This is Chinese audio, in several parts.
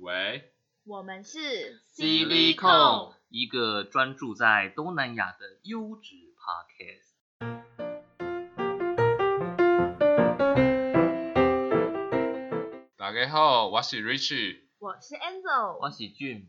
喂我们是 Silicon，一个专注在东南亚的优质 podcast。大家好，我是 Rich。我是 Angel，我是俊，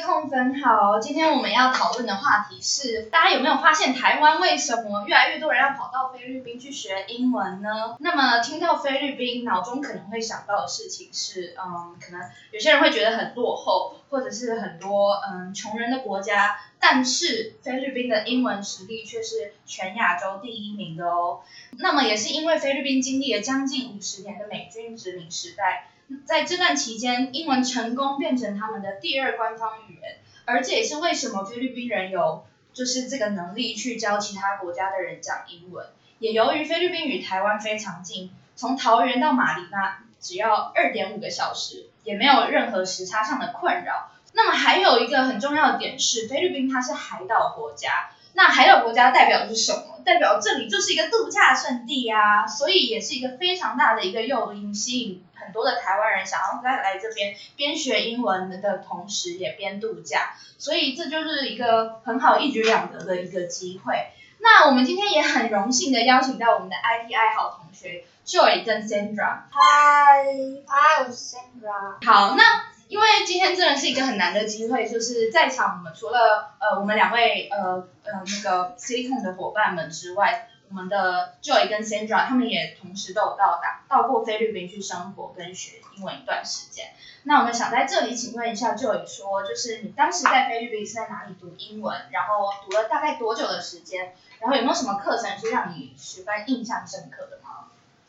控粉好，今天我们要讨论的话题是，大家有没有发现台湾为什么越来越多人要跑到菲律宾去学英文呢？那么听到菲律宾，脑中可能会想到的事情是，嗯，可能有些人会觉得很落后，或者是很多嗯穷人的国家，但是菲律宾的英文实力却是全亚洲第一名的哦。那么也是因为菲律宾经历了将近五十年的美军殖民时代。在这段期间，英文成功变成他们的第二官方语言，而这也是为什么菲律宾人有就是这个能力去教其他国家的人讲英文。也由于菲律宾与台湾非常近，从桃园到马尼拉只要二点五个小时，也没有任何时差上的困扰。那么还有一个很重要的点是，菲律宾它是海岛国家。那海岛国家代表的是什么？代表这里就是一个度假胜地啊，所以也是一个非常大的一个诱因，吸引很多的台湾人想要再来这边边学英文的同时也边度假，所以这就是一个很好一举两得的一个机会。那我们今天也很荣幸的邀请到我们的 IT 爱好同学 Joy 跟 Sandra。嗨，嗨，我是 Sandra。好，那因为今天真的是一个很难的机会，就是在场我们除了呃我们两位呃呃那个 Silicon 的伙伴们之外，我们的 Joy 跟 Sandra 他们也同时都有到达到过菲律宾去生活跟学英文一段时间。那我们想在这里请问一下 Joy 说，就是你当时在菲律宾是在哪里读英文，然后读了大概多久的时间，然后有没有什么课程是让你十分印象深刻的吗？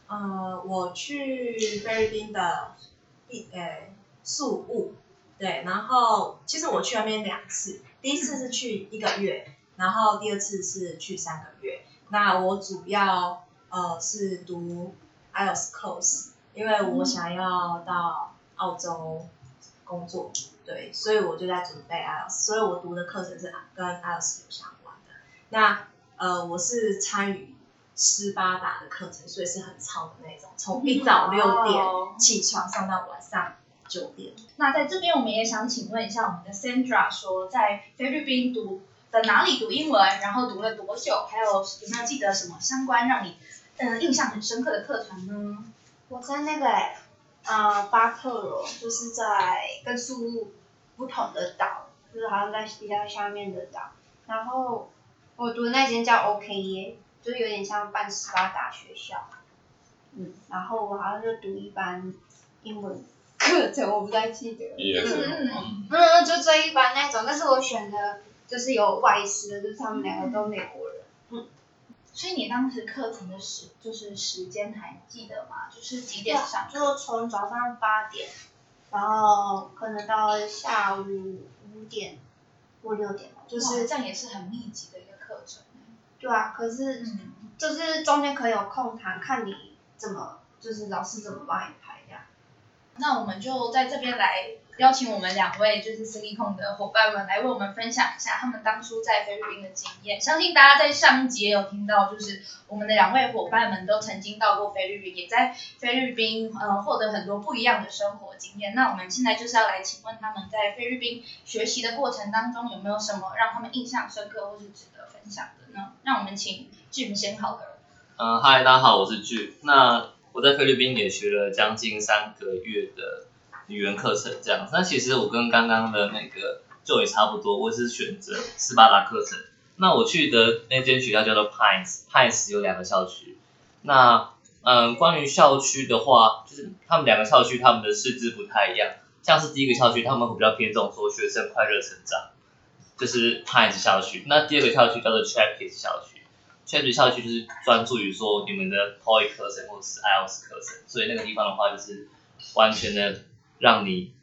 呃，我去菲律宾的一呃宿务，对，然后其实我去那边两次，第一次是去一个月，然后第二次是去三个月。那我主要呃是读 IELTS course，因为我想要到澳洲工作，对，所以我就在准备 IELTS，所以我读的课程是跟 IELTS 有相关的。那呃，我是参与斯巴达的课程，所以是很超的那种，从一早六点起床上到晚上酒店。那在这边，我们也想请问一下我们的 Sandra，说在菲律宾读的哪里读英文，然后读了多久，还有有没有记得什么相关让你嗯、印象很深刻的课程呢？我在那个欸呃巴克罗，就是在跟宿务不同的岛，就是好像在比较下面的岛。然后我读的那间叫 OK 耶，就有点像半斯巴达学校。嗯，然后我好像就读一般英文课程，我不太记得。也是嗯嗯，就最一般那种，但是我选的就是有外师，就是他们两个都美国人。嗯所以你当时课程的时就是时间还记得吗？就是几点上课？就从早上八点，然后可能到下午五点或六点吧，就就是是这样也是很密集的一个课程。对啊。可是嗯，就是中间可以有空堂，看你怎么，就是老师怎么帮你排这样。那我们就在这边来邀请我们两位就是 Silicon 的伙伴们来为我们分享一下他们当初在菲律宾的经验。相信大家在上一集也有听到，就是我们的两位伙伴们都曾经到过菲律宾，也在菲律宾呃获得很多不一样的生活经验。那我们现在就是要来请问他们在菲律宾学习的过程当中有没有什么让他们印象深刻或是值得分享的呢？让我们请 Jim 先好了。嗯，嗨，大家好，我是剧。那我在菲律宾也学了将近三个月的语言课程，这样。那其实我跟刚刚的那个就也差不多，我是选择斯巴达课程。那我去的那间学校叫做 Pines，Pines 有两个校区。那嗯，关于校区的话，就是他们两个校区他们的师资不太一样。像是第一个校区，他们会比较偏重说学生快乐成长，就是 Pines 校区。那第二个校区叫做 Chapis 校区。确实校区就是专注于说你们的 TOEIC 课程或者是 IELTS 课程，所以那个地方的话就是完全的让你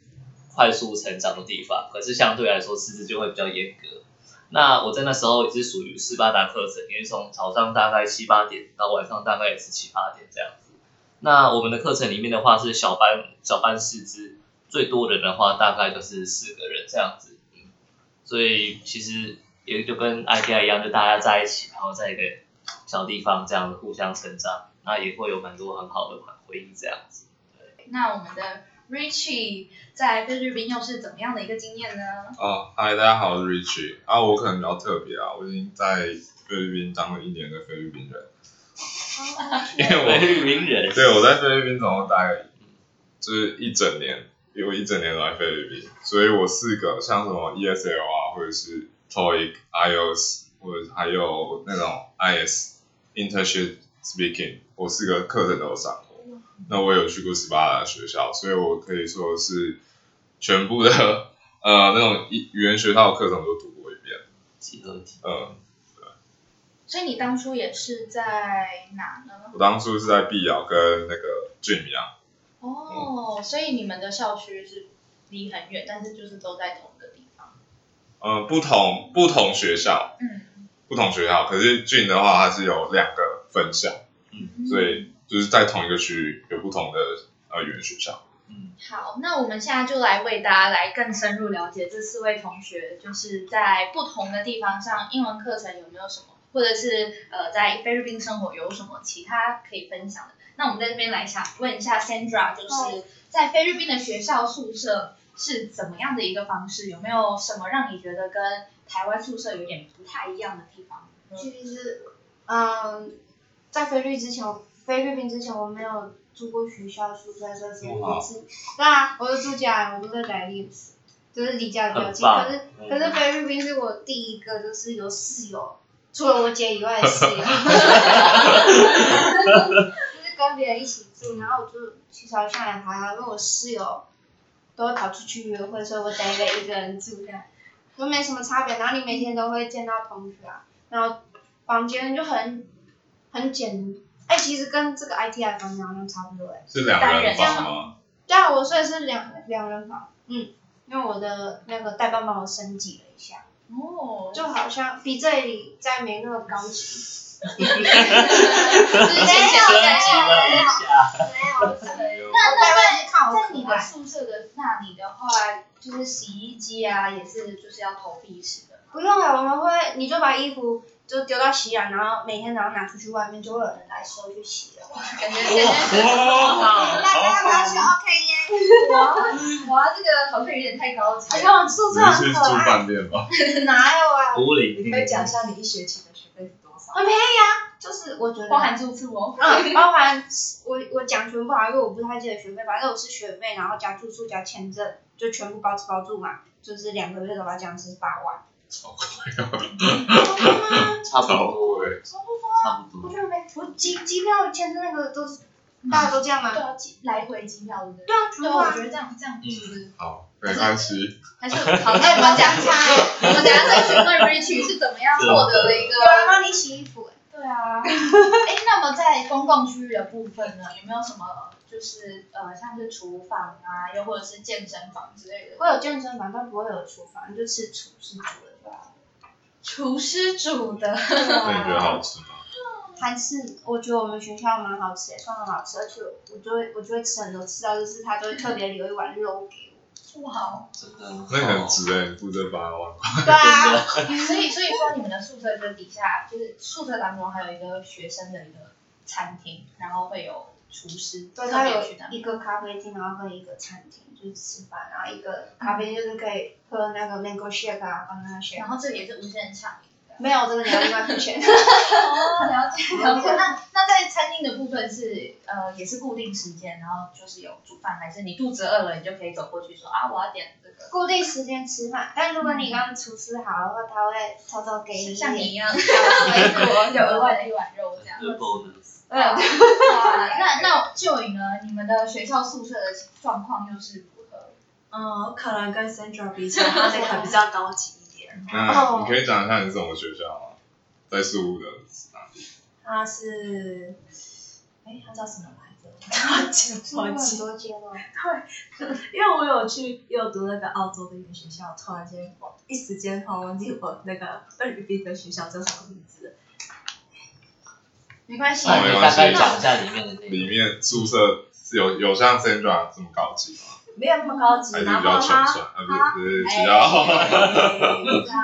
快速成长的地方，可是相对来说师资就会比较严格。那我在那时候也是属于斯巴达课程，也是从早上大概七八点到晚上大概也是七八点这样子。那我们的课程里面的话是小班小班师资，最多人的话大概就是四个人这样子。嗯，所以其实也就跟 IPI 一样，就大家在一起，然后在一个小地方这样子互相成长，那也会有蛮多很好的回忆这样子。那我们的 Richie 在菲律宾又是怎么样的一个经验呢？哦，嗨，大家好，我是 Richie。啊，我可能比较特别啊，我已经在菲律宾当了一年的菲律宾人，因为我菲律宾人，对我在菲律宾总共大概就是一整年，因为一整年都在菲律宾，所以我四个像什么 ESL 啊，或者是 TOEIC、IELTS，或者还有那种 IS Internship Speaking，我四个课程都有上过。那我有去过十八的学校，所以我可以说是全部的 呃那种语语言学校的课程都读过一遍。集合体，嗯，所以你当初也是在哪呢？我当初是在碧瑶跟那个俊阳，哦，所以你们的校区是离很远，但是就是都在同。嗯，不同不同学校，嗯，不同学校，可是俊的话它是有两个分校，嗯所以就是在同一个区域有不同的呃语言学校。嗯好，那我们现在就来为大家来更深入了解这四位同学，就是在不同的地方上英文课程有没有什么，或者是呃在菲律宾生活有什么其他可以分享的。那我们在这边来想问一下 Sandra，就是在菲律宾的学校宿舍是怎么样的一个方式？有没有什么让你觉得跟台湾宿舍有点不太一样的地方？其实，嗯，在菲律宾之前，我菲律宾之前我没有住过学校宿舍，所以是第一次。对啊，我是住家人，我住在莱利斯，就是离家比较近。可是嗯可是菲律宾是我第一个就是有室友，除了我姐以外的室友，就是跟别人一起住，然后我就其实好像也还好，因为我室友都会跑出去约会，所以我等一个一个人住这样，都没什么差别。然后你每天都会见到同学啊，然后房间就很很简，哎、其实跟这个 ITI 房间好像差不多哎。是两人房吗？对啊，我睡的是两两人房，嗯，因为我的那个代办帮我升级了一下，哦，就好像比这里再没那么高级。就是浅浅的升级了一下，没有，是那那在看我在你的宿舍的那里的话，就是洗衣机啊，也是就是要投币式的。不用了，我们会，你就把衣服就丢到洗染，然后每天早上拿出去外面，就会有人来收去洗了。感觉感觉哇，大家要不要去 OK 耶？哇，这个好像有点太高级而且我们宿舍很可爱，饭店吧？哪有啊？狐狸，你可以讲一下你一学期的学费是多少？很便宜啊，就是我觉得包含住宿哦。嗯，包含我我讲全部啊，因为我不太记得学费，反正我是学费，然后加住宿加签证，就全部包吃包住嘛，就是两个月的话，这样是八万。超贵啊，差不超多，贵。差不多。我觉得没，我机机票签证那个都是大家都这样吗？对啊，机来回机票对不对？对啊，全对啊，我觉。得这样这样其实好，没关系。还是好。那我们讲一下，我们等一下再询问 Richie 是怎么样获得的一个有人帮你洗衣服啊，哎，那么在公共区域的部分呢，有没有什么就是呃，像是厨房啊，又或者是健身房之类的？会有健身房，但不会有厨房，就吃厨师煮的，对吧？厨师煮的，那你觉得好吃吗？还是我觉得我们学校蛮好吃的，算很好吃，而且我就会我就会吃很多，吃到就是他都会特别留一碗肉给我。哇，真的很好，那个很值哎，你负责八万块。对啊，所以所以说你们的宿舍就底下就是宿舍当中还有一个学生的一个餐厅，然后会有厨师对，特它有别去那一个咖啡厅，然后跟一个餐厅，就是吃饭，然后一个咖啡厅就是可以喝那个 mango shake 啊，banana shake。然后这个也是无限畅饮的。没有真的你要另外付钱。哦，了解了解。那那在餐厅的部分是呃也是固定时间，然后就是有煮饭，还是你肚子饿了你就可以走过去说啊我要点这个，固定时间吃饭，但如果你刚厨师好的话，他会偷偷给你像你一样，水果有额外的一碗肉这样。嗯，哇，那那就以呢，你们的学校宿舍的状况又是如何？嗯，可能跟 Central 比起来，它那个比较高级。那你可以讲一下你是什么学校吗？在宿务的哪里？他是，哎，他叫什么来着？忘记是很忘记。多间哦。因为我有去，也有读那个澳洲的一个学校，突然间一时间突然忘记我那个菲律宾的学校叫什么名字了。没关系，大概讲一下里面的内里。面宿舍是有有像 Sandra 这么高级吗？没有那么高级，还是比然后它酸？啊，不是，不是比哎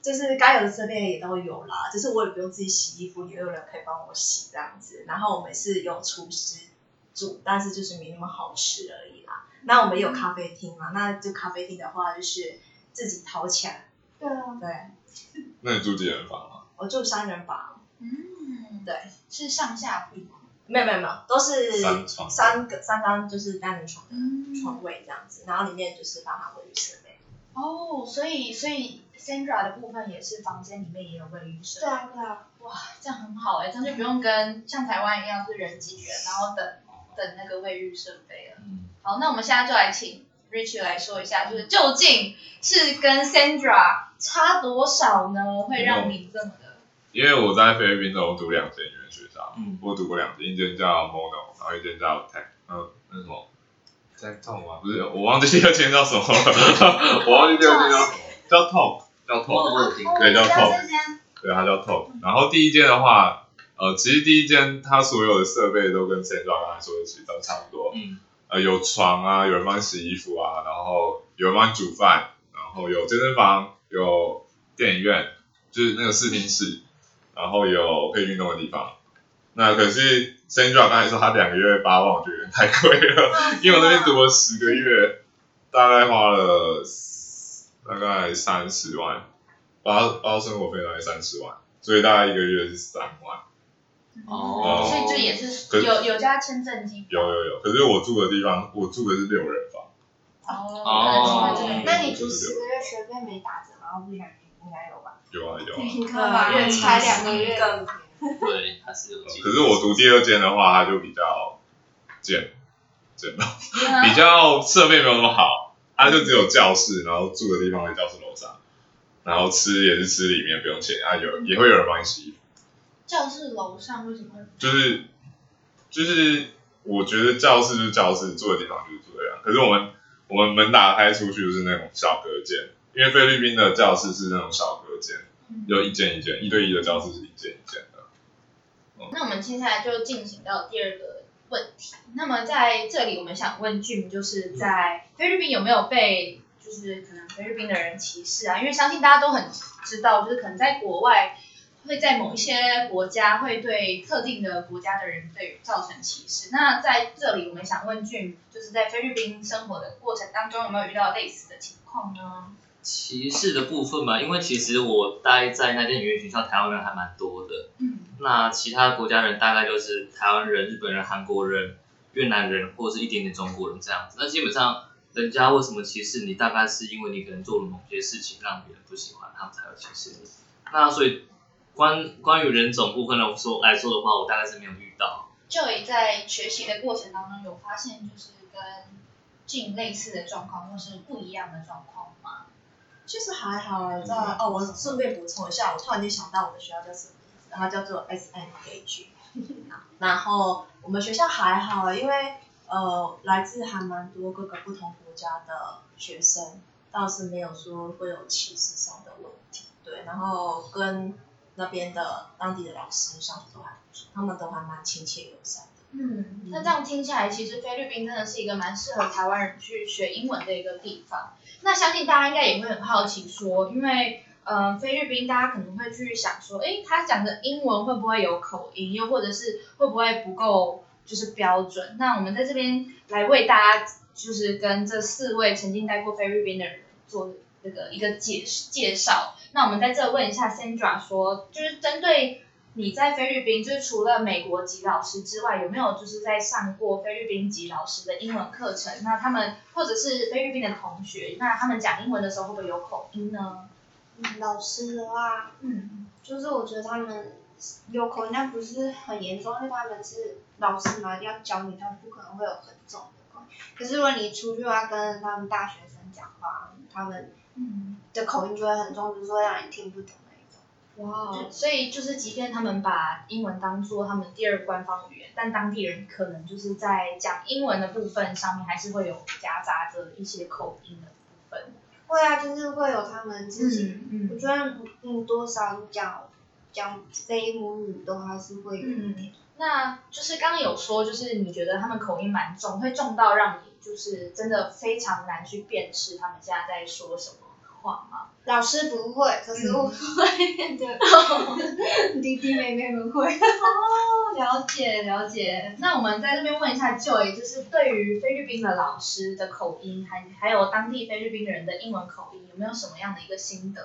就是该有的设备也都有啦，就是我也不用自己洗衣服，也有人可以帮我洗这样子。然后我们是有厨师煮，但是就是没那么好吃而已啦。那我们有咖啡厅嘛？那就咖啡厅的话，就是自己掏钱。对啊，对，那你住几人房啊？我住三人房，嗯，对，是上下铺吗？没有没有没有，都是三床三个三张就是单人床的嗯床位这样子，然后里面就是包含卫浴设备。哦，所以所以 Sandra 的部分也是房间里面也有卫浴设备对。啊，对啊，哇，这样很好哎，这样就不用跟像台湾一样是人挤人，然后等等那个卫浴设备了。嗯，好，那我们现在就来请 Rich 来说一下，就是究竟是跟 Sandra 差多少呢？会让你这么的因为我在菲律宾都有读两间语言学校，嗯。我读过两间，一间叫 Mono，然后一间叫 Tech，嗯，那什么？Tech Talk 吗？不是，我忘记第二间叫什么了，我忘记第二间叫什么，叫 Talk，叫 Talk，对，叫这 Talk，样对，它叫 Talk。然后第一间的话，呃，其实第一间它所有的设备都跟 Sandra 刚才说的其实都差不多，嗯。呃，有床啊，有人帮你洗衣服啊，然后有人帮你煮饭，然后有健身房，有电影院，就是那个视听室，然后有可以运动的地方。那可是 Sandra 刚才说他两个月八万，我觉得有点太贵了，因为我那边读了十个月，大概花了大概三十万，包包生活费大概三十万，所以大概一个月是三万。哦所以这也是可有有加签证金有有有，可是我住的地方，我住的是六人房。哦那你住十个月学费没打折吗？我不想应该有吧？有啊有啊。你看吧，月才两个月，更 对，它是有机可是我读第二间的话，它就比较简简陋，嗯比较设备没有那么好，它就只有教室，然后住的地方在教室楼上，然后吃也是吃里面不用钱啊，有也会有人帮你洗衣服，教室楼上为什么会？就是就是我觉得教室就是教室，住的地方就是住这样，可是我们我们门打开出去就是那种小隔间，因为菲律宾的教室是那种小隔间，有一间一间，一对一的教室是一间一间。的。那我们接下来就进行到第二个问题。那么在这里，我们想问 Jim，就是在菲律宾有没有被就是可能菲律宾的人歧视啊？因为相信大家都很知道，就是可能在国外会在某一些国家会对特定的国家的人对造成歧视。那在这里，我们想问 Jim，就是在菲律宾生活的过程当中，有没有遇到类似的情况呢？歧视的部分嘛，因为其实我待在那间语言学校，台湾人还蛮多的。嗯，那其他国家人大概就是台湾人、日本人、韩国人、越南人，或者是一点点中国人这样子。那基本上，人家为什么歧视你，大概是因为你可能做了某些事情让别人不喜欢，他们才会歧视你。那所以关关于人种部分来说来说的话，我大概是没有遇到。就也在学习的过程当中有发现，就是跟 Jim 类似的状况，或是不一样的状况吗？其实还好哎，在哦，我顺便补充一下，我突然间想到我们学校叫什么名字，它叫做 S M K G。然后我们学校还好，因为呃来自还蛮多各个不同国家的学生，倒是没有说会有歧视上的问题。对，然后跟那边的当地的老师相处都还不错，他们都还蛮亲切友善的。嗯，那这样听起来，其实菲律宾真的是一个蛮适合台湾人去学英文的一个地方。那相信大家应该也会很好奇说，因为呃菲律宾大家可能会去想说，诶，他讲的英文会不会有口音，又或者是会不会不够就是标准？那我们在这边来为大家就是跟这四位曾经待过菲律宾的人做这个一个介介绍。那我们在这问一下 Sandra 说，就是针对你在菲律宾，就是除了美国籍老师之外，有没有就是在上过菲律宾籍老师的英文课程？那他们或者是菲律宾的同学，那他们讲英文的时候会不会有口音呢？嗯老师的话，嗯就是我觉得他们有口音，但不是很严重，因为他们是老师嘛，要教你，他们不可能会有很重的口音。可是如果你出去的话跟他们大学生讲话，他们，的口音就会很重，就是说让你听不懂。哇，所以就是即便他们把英文当做他们第二官方语言，但当地人可能就是在讲英文的部分上面，还是会有夹杂着一些口音的部分。会啊，就是会有他们自己。嗯我觉得嗯，多少讲讲非母语都还是会有一点。那就是刚刚有说，就是你觉得他们口音蛮重，会重到让你就是真的非常难去辨识他们现在在说什么，况吗？老师不会，可是我会的，弟弟妹妹们会。哦，了解了解。那我们在这边问一下 Joy，就是对于菲律宾的老师的口音，还还有当地菲律宾人的英文口音，有没有什么样的一个心得？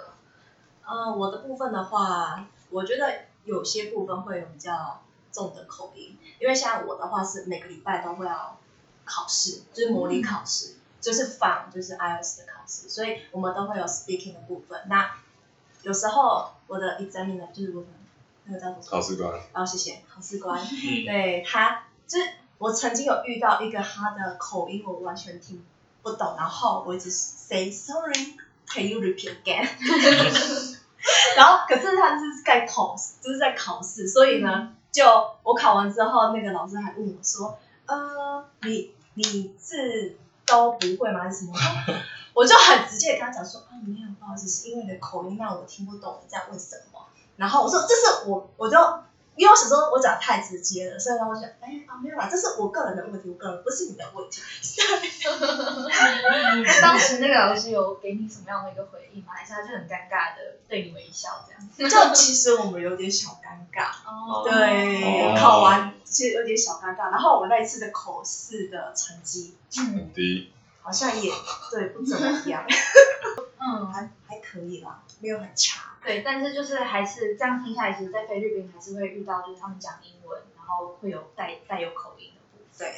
呃，我的部分的话，我觉得有些部分会有比较重的口音，因为像我的话是每个礼拜都会要考试，就是模拟考试，就是仿就是 IELTS 的考试，所以我们都会有 speaking 的部分。那有时候我的 examiner 就是我们那个叫什么？考试官，哦，谢谢考试官，嗯，对他，就是我曾经有遇到一个他的口音我完全听不懂，然后我一直 say sorry，can you repeat again？然后可是他是在考，就是在考试，所以呢，就我考完之后，那个老师还问我说，呃，你你字都不会吗？是什么？我就很直接跟他讲说，啊，没有，不好意思，是因为你的口音让我听不懂你在问什么。然后我说，这是我，我就因为我想说我讲得太直接了，所以呢，我就哎啊没有啦，这是我个人的问题，我个人不是你的问题。当时那个老师有给你什么样的一个回应吗？还是他就很尴尬的对你微笑这样？就其实我们有点小尴尬，哦对，哦考完其实有点小尴尬。然后我那一次的口试的成绩嗯很低，好像也对不怎么样，嗯，还还可以啦，没有很差。对，但是就是还是这样听下来，其实，在菲律宾还是会遇到，就是他们讲英文，然后会有带带有口音的部分。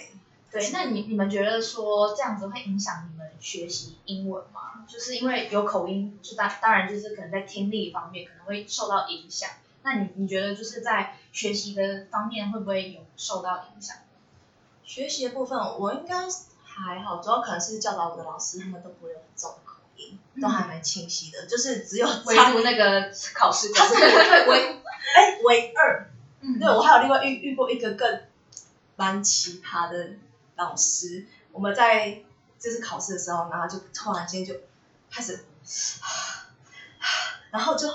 对，对，那你你们觉得说这样子会影响你们学习英文吗？就是因为有口音，就当当然就是可能在听力方面可能会受到影响。那你你觉得就是在学习的方面会不会有受到影响？学习的部分我应该还好，主要可能是教导我的老师，他们都不会有很重的口音，都还蛮清晰的，就是只有唯差独那个考试他官，是对唯哎唯二，嗯。对我还有另外遇遇过一个更蛮奇葩的老师，我们在就是考试的时候，然后就突然间就开始，然后就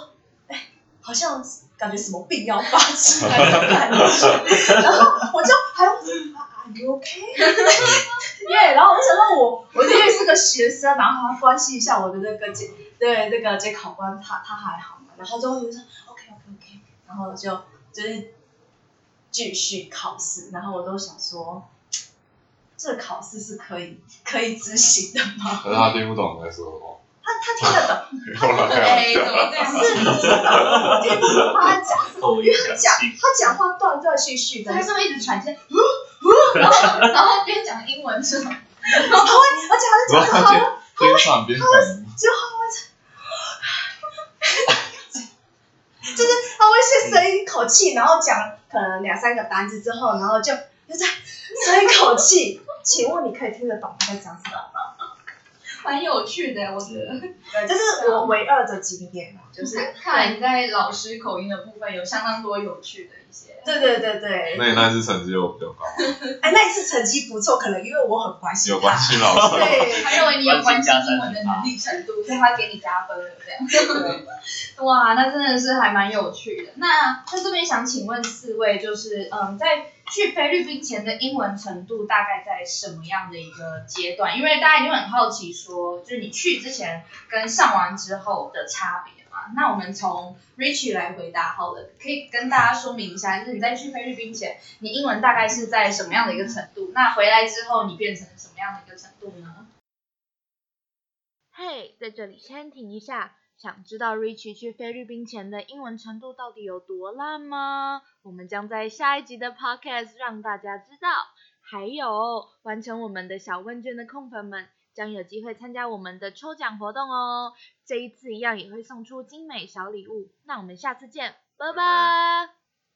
哎好像感觉什么病要发出来的感觉，然后我就还要啊 Are you okay？耶然后我就想到我我因为是个学生，然后还要关心一下我的那个监对那个监考官他他还好嘛，然后就会说 OK OK OK，然后就就是继续考试，然后我都想说，这考试是可以可以执行的吗？可是他听不懂你在说什么。他他听得懂，哎，怎么这样？是听得懂，我听不懂他讲什么，口音很讲，他讲话断断续续的，他是不是一直传线？然后然后边讲英文是吗？然后他会而且他在讲然后他边边唱边讲，就就是他会先深一口气，然后讲可能两三个单字之后，然后就又再深一口气。请问你可以听得懂他在讲什么吗？蛮有趣的，我觉得。对，这是我唯二的经验啊，就是看来你在老师口音的部分有相当多有趣的一些。对对对对，那你那次成绩又比较高，哎，那一次成绩不错，可能因为我很关心他有关心老师。对，他认为你有关心英文的能力程度，所以他给你加分了，这样。哇，那真的是还蛮有趣的。那在这边想请问四位，就是嗯，在去菲律宾前的英文程度大概在什么样的一个阶段？因为大家一定很好奇说，就是你去之前跟上完之后的差别嘛。那我们从 Richie 来回答好了，可以跟大家说明一下，就是你在去菲律宾前，你英文大概是在什么样的一个程度？那回来之后，你变成什么样的一个程度呢？嘿在这里先停一下，想知道 Richie 去菲律宾前的英文程度到底有多烂吗？我们将在下一集的 Podcast 让大家知道。还有，完成我们的小问卷的控粉们将有机会参加我们的抽奖活动哦。这一次一样也会送出精美小礼物。那我们下次见，拜拜。